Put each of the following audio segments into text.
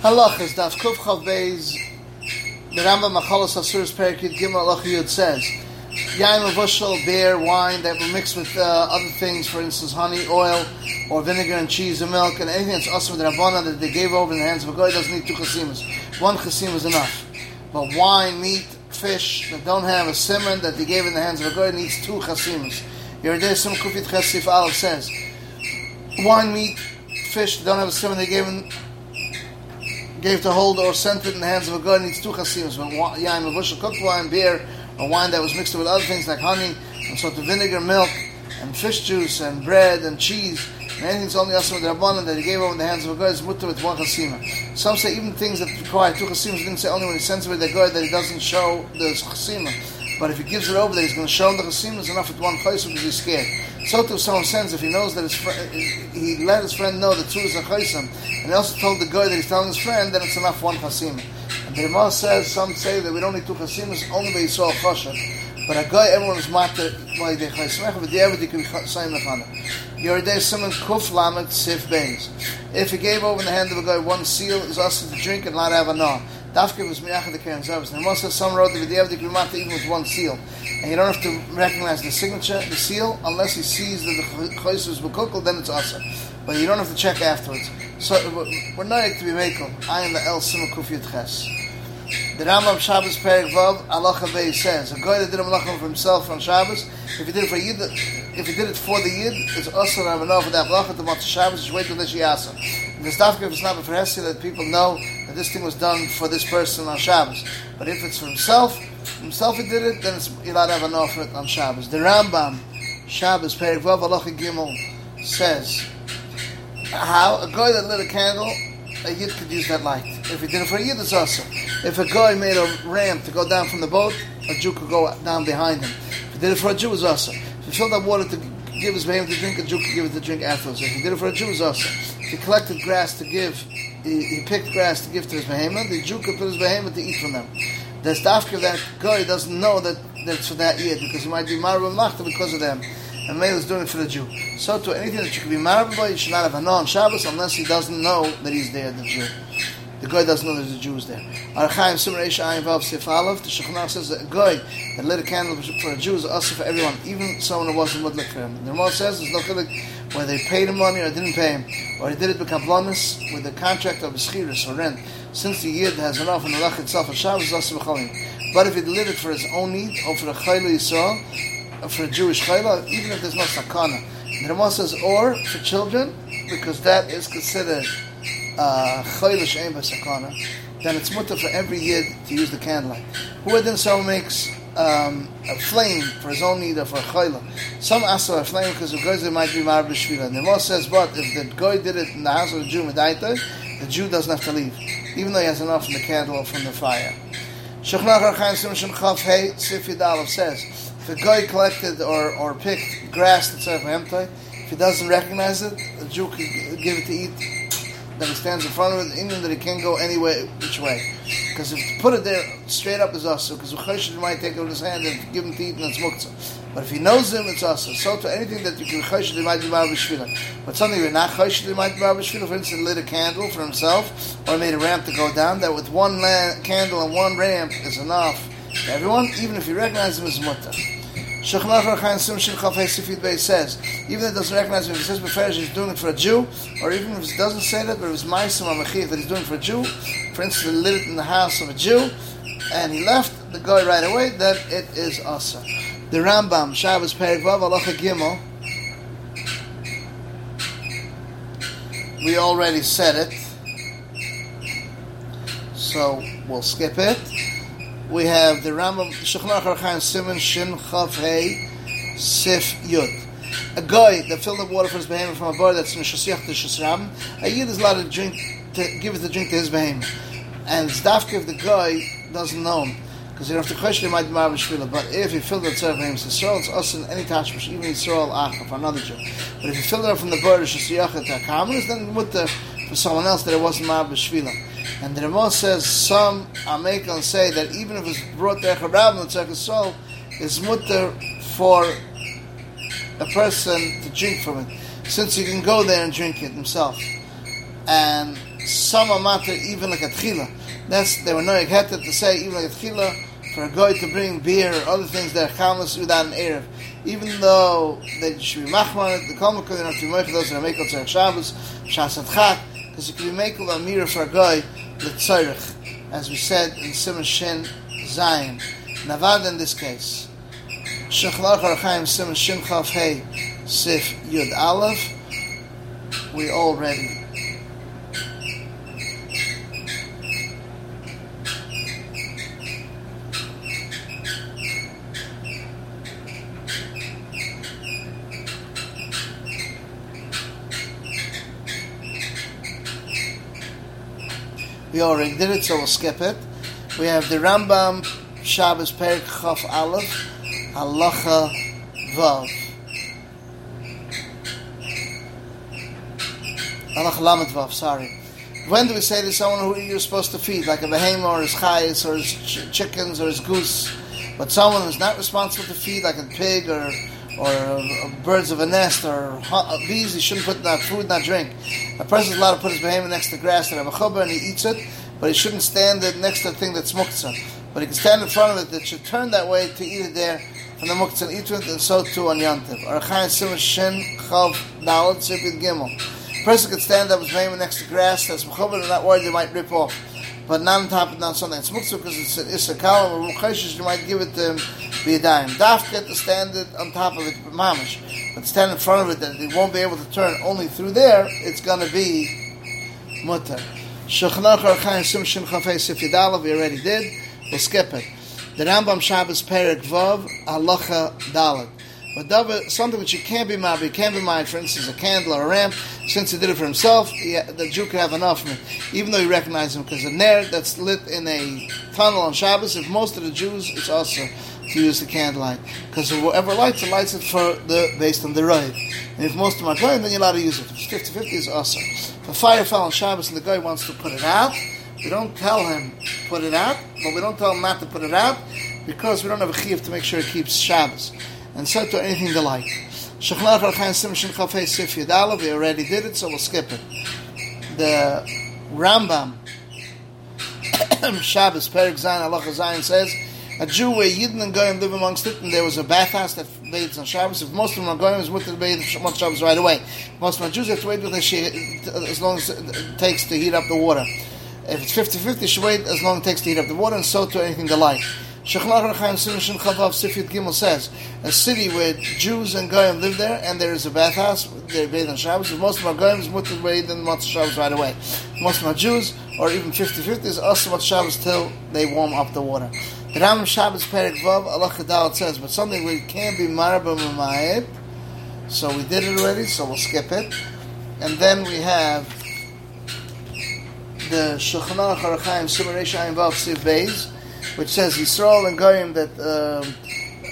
Halachas, Daf Kuf Chav the Rambam Maachalos Asuros Perikid Gimel Halach Yud says, Yain Mavushal, beer, wine that were mixed with uh, other things, for instance, honey, oil, or vinegar and cheese and milk, and anything that's with the Rabbana that they gave over in the hands of a guy doesn't need two chasimas. One chasim is enough. But wine, meat, fish that don't have a simon that they gave in the hands of a guy needs two chasimas. Yoreh Deah Kufit Chesif Aleph says, wine, meat, fish that don't have a simon they gave in gave to hold or sent it in the hands of a god needs two chasimas. But yain, a bushel cooked wine, beer, or wine that was mixed with other things like honey, and sort of vinegar, milk, and fish juice, and bread, and cheese, and anything's only also with Rabbanan that he gave over in the hands of a god is mutter with one chasima. Some say even things that require two chasimas, didn't say only when he sends it with the god that he doesn't show the chasima. But if he gives it over that he's going to show him the chasimas enough with one chaysim because he's scared. So to someone sends if he knows that his he let his friend know that two is a chaysim, and he also told the guy that he's telling his friend, then it's enough one chasim. And the Ramah says, some say that we don't need two chasimas only by Yisrael choshev. But a guy, everyone is matter by the chaysim, but the everything can be saying lechana. Yoreh Deah Simon Kuf lamet Sif Beis. If he gave over in the hand of a guy one seal, is also to drink and not have a. Dafke was miyach the Karen Zavas. And Moshe some wrote the the Grimata even with one seal. And you don't have to recognize the signature, the seal, unless he sees that the Chayis was Bekukal, then it's awesome. But you don't have to check afterwards. So we're not to be Mekel. I am the El Simon Kuf Yud Ches. The Rambam Shabbos Perik Vav Allah Bey says a guy that did a malachim for himself on Shabbos, if he did it for Yid, if he did it for the Yid, it's also have enough for that malacha to match Shabbos. Just wait till the Shiyasa. The stuff if it's not for Hesi that people know that this thing was done for this person on Shabbos. But if it's for himself, himself he did it, then it's allowed to have for it on Shabbos. The Rambam Shabbos Perik Vav Allah Gimel says how a guy that lit a candle a yid could use that light. If he did it for a yid, it's also. If a guy made a ramp to go down from the boat, a Jew could go down behind him. If he did it for a Jew, it's also. If he filled up water to give his behemoth to drink, a Jew could give it to drink afterwards. If he did it for a Jew, it's also. He collected grass to give, he, he picked grass to give to his behemoth, the Jew could put his behemoth to eat from them. The stafka that guy doesn't know that that's for that yid because he might be marble machta because of them and Mele is doing it for the Jew. So to anything that you can be married by, you should not have a no on Shabbos unless he doesn't know that he's there, the Jew. The guy doesn't know there's a Jew is there. Archaim Simon Reish Ayin Vav the Shechanah says that a guy that lit a candle for a Jew is also for everyone, even someone who wasn't mudlik for him. The Ramah says there's no chilik whether they paid him money or didn't pay him, or he did it with kablonis, with the contract of a or rent. Since the Yid has enough in the Lach itself, a Shabbos is also But if he did it for his own need, or for a Chayla Yisrael, for a Jewish chayla, even if there's no sakana. The Ramah says, or for children, because that is considered sakana. Then it's mutter for every yid to use the candlelight. Who so makes um, a flame for his own need or for chayla. Some ask for a flame because the guys might be mar b'shvila. The Ramah says, but if the guy did it in the house of the Jew medaita, the Jew doesn't have to leave, even though he has enough from the candle or from the fire. Shechnach Archaim Simon Chav Hey Sif says if a guy collected or, or picked grass that's of empty, if he doesn't recognize it, the Jew could give it to eat. Then he stands in front of it, even that he can't go anywhere which way. Because if you put it there straight up is also, because Uchayshid might take it in his hand and give him to eat and it's muktzah. But if he knows him, it's also. So to anything that you can Chayshid, might be Marav But something you're not Chayshid, might be Marav For instance, lit a candle for himself, or made a ramp to go down, that with one candle and one ramp is enough for everyone, even if you recognize him as mutter. Shechnach Rachaim Sim Shin Bey says, even if it doesn't recognize him, if he says Beferish he's doing it for a Jew, or even if he doesn't say that, but it was Maisim Amachiv that he's doing it for a Jew, for instance, he lit it in the house of a Jew, and he left the guy right away, then it is Asa. The Rambam, Shabbos Perik Vav, Alacha Gimel, we already said it, so we'll skip it we have the Rambam Shechnach Archaim Simon Shin Chav Hey Sif Yud. A guy that filled up water for his behemoth from a bar that's in Shasiach to Shasram, a Yid is allowed to drink, to give it the drink to his behemoth. And Zdafka if the guy doesn't know him, because you don't have to question him, might be Shvila, but if he filled it up behemoth, Yisrael, it's us in any tashmish, even Yisrael Acha, for another Jew. But if he filled it up from the bar of Shasiach to Akamas, then with the, for someone else that it wasn't Marabish Shvila. And the Ramah says some Amekan say that even if it's brought to Charab and Tzach it's mutter for a person to drink from it, since he can go there and drink it himself. And some amount even like a tchila. That's they were knowing heter to say even like a tchila for a guy to bring beer or other things that are chamas without an erev. Even though they should be machmar, the kol makol have to be moich those that are mekel tzarech Shabbos, because it can be mekel a mirror for a guy the tzarech, as we said in Simon Shin Zion. Navad in this case. Shechlach Archaim Simon Shin Chav Hey Sif Yud Aleph. We all We already did it, so we'll skip it. We have the Rambam Shabbos Perik Chaf Aleph Halacha Vav. Halacha Lamed Vav. Sorry. When do we say to someone who you're supposed to feed, like a behemoth or his chayes or his ch- chickens or his goose, but someone who's not responsible to feed, like a pig or or uh, birds of a nest or uh, bees, he shouldn't put that food, not drink. A person's allowed to put his behemoth next to grass and have a chubbah and he eats it, but he shouldn't stand it next to the thing that's muktzah. But he can stand in front of it that should turn that way to eat it there from the muktzah and eat it, and so too on Yantiv. Or Chayin Shin Chav Dalet Gimel. A person could stand up his behemoth next to grass that's mechubbah and not worried they might rip off. But not on top of not something that's muktzah because it's an issa kalam or mukhayshish, you might give it to him dime. Daf get to stand it on top of it, mamish. But stand in front of it that he won't be able to turn only through there, it's going to be mutter. Shechnach Archaim Sim Shin Chafei Sif we already did. We'll skip it. The Rambam Shabbos Perik Vav, Halacha Dalet. But something which you can't be you can't be mad, for instance, a candle or a lamp, since he did it for himself, he, the Jew could have enough even though he recognizes him, because a nair that's lit in a tunnel on Shabbos, if most of the Jews, it's also to use the candlelight. Because whoever lights it, lights it for the based on the right. And if most of them are then you're allowed to use it. If it's 50-50, it's awesome. If a fire fell on Shabbos and the guy wants to put it out, we don't tell him put it out, but we don't tell him not to put it out, because we don't have a chiv to make sure it keeps Shabbos and so to anything they like. Shechlach Archaim Simshin Chafei Sif Yadalav, we already did it, so we'll skip it. The Rambam, Shabbos, Perik Zayin, Allah Zayin says, a Jew where Yidden and Goyim live amongst it, and there was a bathhouse that bathes on Shabbos. If most of them are Goyim, it's mutter to bathe on Shabbos right away. Most of the Jews have to wait with as long as it takes to heat up the water. If it's 50-50, you should wait as long as it takes to heat up the water, and so to anything they like. Shechlach Rechaim Simon Chavav Sifyat Gimel says, a city where Jews and Goyim live there, and there is a bathhouse, they bathe on Shabbos. Most of our Goyim is mutter bathe in Motzah Shabbos right away. Most of our Jews, or even 50-50, is also Motzah Shabbos till they warm up the water. The Rambam Shabbos Perik Vav Allah says, but something we can't be marba mamayit. So we did it already, so we'll skip it. And then we have the Shulchan Aruch Arachaim Simaresh Ayin Vav Siv Beis, which says Yisrael and Goyim that uh,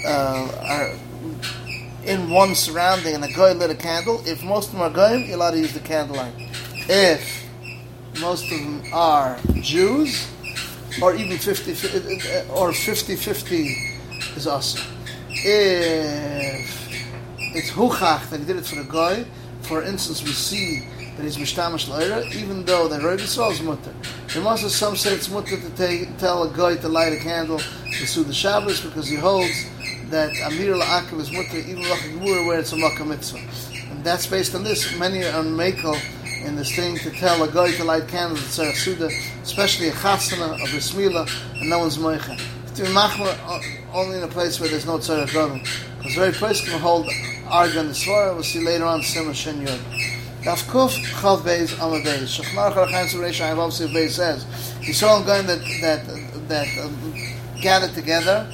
uh, are in one surrounding and a Goy lit a candle. If most of them are Goyim, you're allowed to use the candlelight. If most of them are Jews, or even 50 or 50-50 is awesome. If it's huchach that he did it for the guy, for instance, we see that he's mishtamish leira, even though the road Yisrael is mutter. There must have some say it's mutter to take, tell a guy to light a candle to suit the Shabbos because he holds that Amir la'akiv is mutter even la'chagmur where it's a makkah mitzvah. And that's based on this. Many are makel in this thing to tell a guy to light candles at Tzarech Suda, especially a chasana of Bismillah, and no one's moicha. To be machmer uh, only in a place where there's no Tzarech. Because very place can hold argan the Svara, we'll see later on Simon Shin Yod. Daf Kuf Chav Beis Amar Beis. Shechmar Charachan Suresh Ayin Vav Siv Beis says, you saw him going that, that, that um, gathered together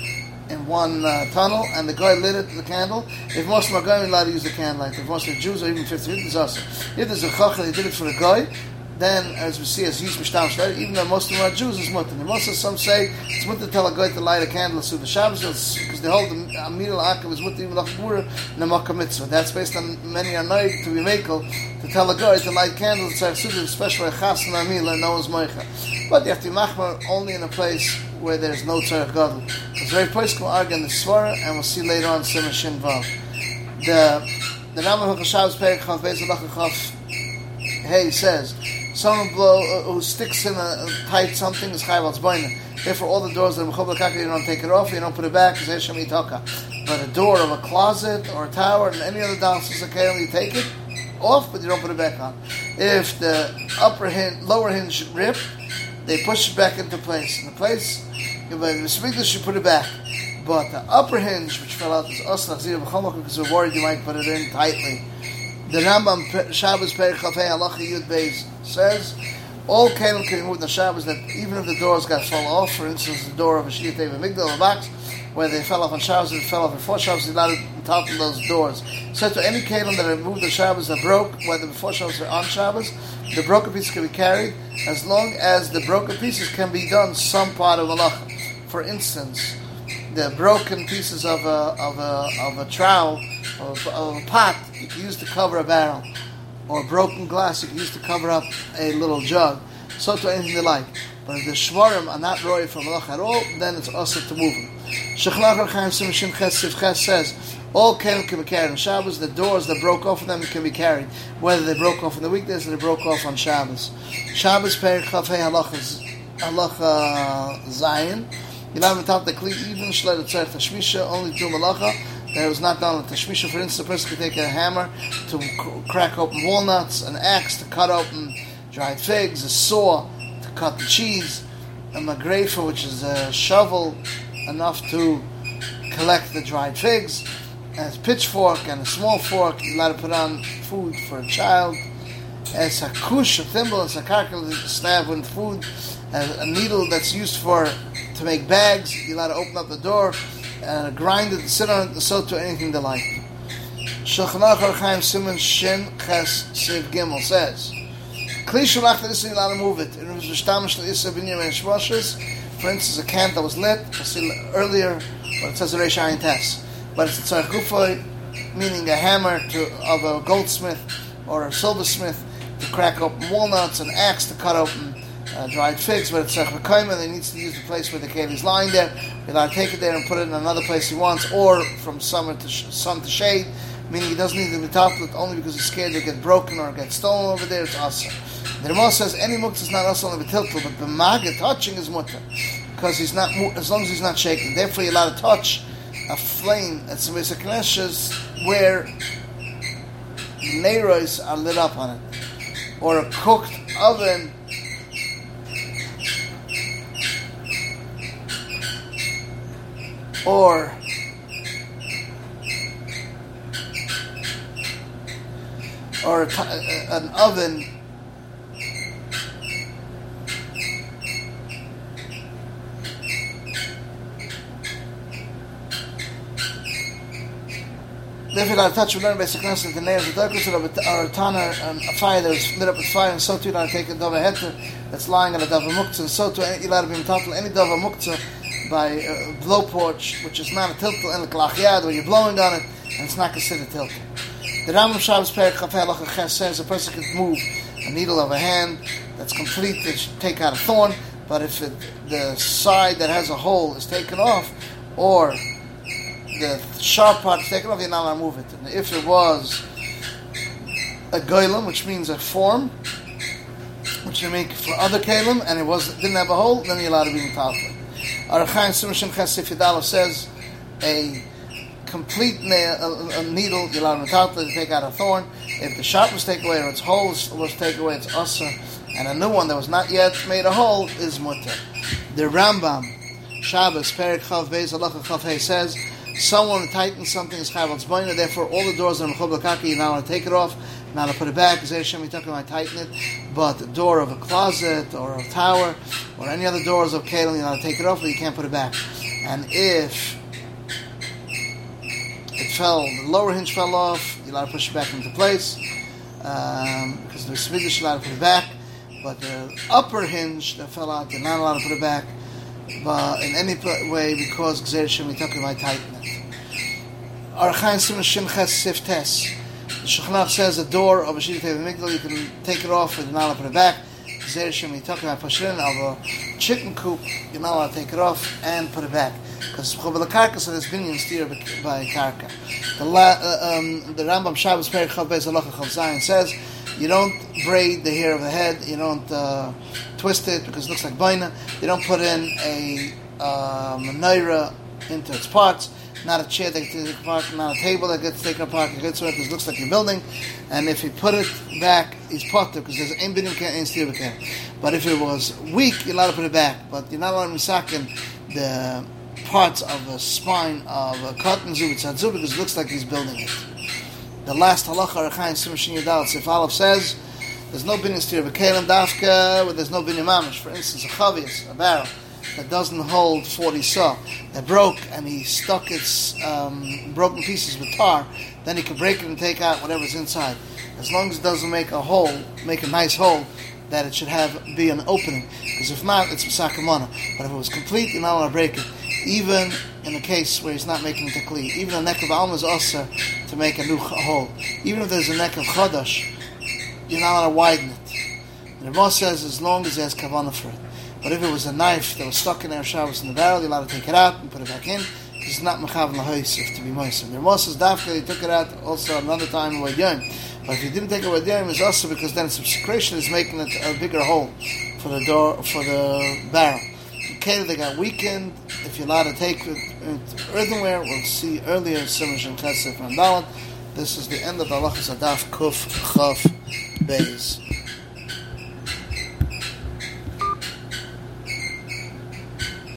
in one uh, tunnel, and the guy lit it the candle. If most of them are allowed to use the candlelight. If most of the Jews are even 50, it's awesome. If there's a chachal, he did it for a guy, then, as we see, as he's mishtam shler, even though most of them are Jews, it's mutter. And most of some say it's mutter to tell a guy to light a candle to the Shabbos because they hold the Amir al-Akav is mutter even lachbura and mitzvah. That's based on many noig to be makel to tell a guy to light candles to Suda, especially a chas and Amir and no one's moicha. But you have to be machmer only in a place where there's no tzarech gadol. It's very place can argue in the svara, and we'll see later on Simon Shin Vav. The the Rambam of the Shabbos Perek Chav Beis Alach Chav Hey says Someone blow, uh, who sticks in a, tight something is chayv al. Therefore, all the doors that mechubel kaka, you don't take it off, you don't put it back, because. But a door of a closet or a tower and any other downstairs okay, you take it off, but you don't put it back on. If the upper hinge, lower hinge rip, they push it back into place. In the place, the speakers, you put it back. But the upper hinge, which fell out, is us because we're worried you might put it in tightly. The Rambam Shabbos Perich Chafei Halacha Yud Beis says all kelim can be moved Shabbos that even if the doors got fall off, for instance, the door of a Shiyat Teva Migdal, a box, where they fell off on Shabbos, and fell off before Shabbos, you're not entitled of those doors. So to any kelim that are moved on Shabbos that broke, whether before Shabbos or on Shabbos, the broken pieces can be carried as long as the broken pieces can be done some part of Halacha. For instance, the broken pieces of a, of a, of a trowel, of a pot, you can use to cover a barrel or broken glass you can use to cover up a little jug. So to anything like. But if the shvarim are not roy from malach at all, then it's also to move them. Shechlach Chaim Sim Ches says, all kelim can be carried on Shabbos. The doors that broke off of them can be carried, whether they broke off on the weekdays or they broke off on Shabbos. Shabbos Perik Chafei Halacha Halacha Zion. You know, without the kli even shlet tzarech tashmisha only do malacha that it was not done with tashmisha. For instance, a person could take a hammer to crack open walnuts, an axe to cut open dried figs, a saw to cut the cheese, a magrefa, which is a shovel enough to collect the dried figs, and a pitchfork and a small fork. You allowed to put on food for a child. It's a kush, a thimble, it's a karkel to stab with food, a, a needle that's used for to make bags. You're allowed to open up the door and grind it, sit on it, so to anything they like. Shachanach Archaim Simon Shin Ches Siv Gimel says, Kli Shalach allowed to move it. It was the Shtamish L'Issa Binyam and Shmoshes. For instance, a can that was lit, I see earlier, but it says a Reish Ayin Tes. But it's a tzarech meaning a hammer to, of a goldsmith or a silversmith to crack open walnuts, an axe to cut open uh, dried figs, but it's a chakaima, they needs to use the place where the cave is lying there. He'll either take it there and put it in another place he wants, or from summer to sh- sun to shade, meaning he doesn't need the mitaflet only because he's scared to get broken or get stolen over there. It's awesome. The Ramah says any mukta is not also on the tiltul, but the maga touching is mutter because he's not as long as he's not shaking. Therefore, you're allowed to touch a flame at some Kneshes where neiros are lit up on it, or a cooked oven or or an oven. Therefore, I touch with learn basic lesson the nails of the darkness of a tana and a fire that was lit up with fire, and so too, I take a dava heter that's lying on a dava muktzah, and so too, to be entitled any dava muktzah by uh, a blowtorch, which is not a tiltel and a klachiyad, where you're blowing on it, and it's not considered tiltel. The Rambam Shabbos Ches says a person can move a needle of a hand that's complete to take out a thorn, but if it, the side that has a hole is taken off, or the sharp part is taken off, you're not allowed to move it. And if it was a goylem, which means a form, which you make for other kalim, and it was didn't have a hole, then you're allowed to be in. Arachaim Simon Chesif Yadalov says a complete nail, a, a needle, you're allowed to take out a thorn. If the sharp was taken away or its hole was taken away, it's asa. And a new one that was not yet made a hole is mutter. The Rambam, Shabbos, Perik Chav Beis, Halacha Chav Hey says, someone tightens something is Chaval's Boina, therefore all the doors are Mechobel Kaki, you now want to take it off, now to put it back, because Hashem Yitakim, I tighten it, but the door of a closet or a tower or any other doors of Kalim, you know, take it off, but you can't put it back. And if it fell, the lower hinge fell off, you're allowed to push it back into place, because um, the Swedish allowed to put it back, but the upper hinge that fell out, you're not allowed to put it back but in any way because Gzer Shem Yitakim, I tighten it. Archain Simon Shin Ches Siftes. The says the door of a Teva Migdal, you can take it off and not put it back. Zer Shem Yitakim, I push it in. Of a chicken coop, you're not allowed to take it off and put it back. Because Chobel Karka said it's binyan steer by Karka. The, la, uh, um, the Rambam Shabbos Perik Chav Beis Chav Zayin says, You don't braid the hair of the head. You don't uh, twist it because it looks like baina. You don't put in a uh, into its parts. Not a chair that gets taken apart, not a table that gets taken apart. It gets it looks like you're building. And if you put it back, he's potter because there's ein binim can, ein can. But if it was weak, you're allowed to put it back. But you're not allowed to misakin the parts of a spine of a cotton zu because it looks like he's building it. The last halacha Rechaim Simshin Yadal Sif says there's no binim stira b'kelim dafka, where there's no binim mamish. For instance, a chavius, a barrel that doesn't hold 40 saw that broke and he stuck its um, broken pieces with tar, then he can break it and take out whatever's inside. As long as it doesn't make a hole, make a nice hole, that it should have be an opening. Because if not, it's sakamana. But if it was complete, you're not allowed to break it. Even in the case where he's not making the kli, even a neck of alma is also to make a new hole. Even if there's a neck of chodash, you're not allowed to widen it. And the Rambam says as long as he has kavanah for it. But if it was a knife that was stuck in there, Shabbos in the barrel, you're allowed to take it out and put it back in. It's not mechav lahoisif to be moisim. The Rambam says dafka he took it out also another time in Yom. But if you didn't take it Yom, it's also because then its secretion is making it a bigger hole for the door for the barrel. Okay, they got weakened. If you're allowed to take it, earthenware, we'll see earlier Simish and Kesef and Dalit. This is the end of the Halachas Adaf Kuf Chaf Beis.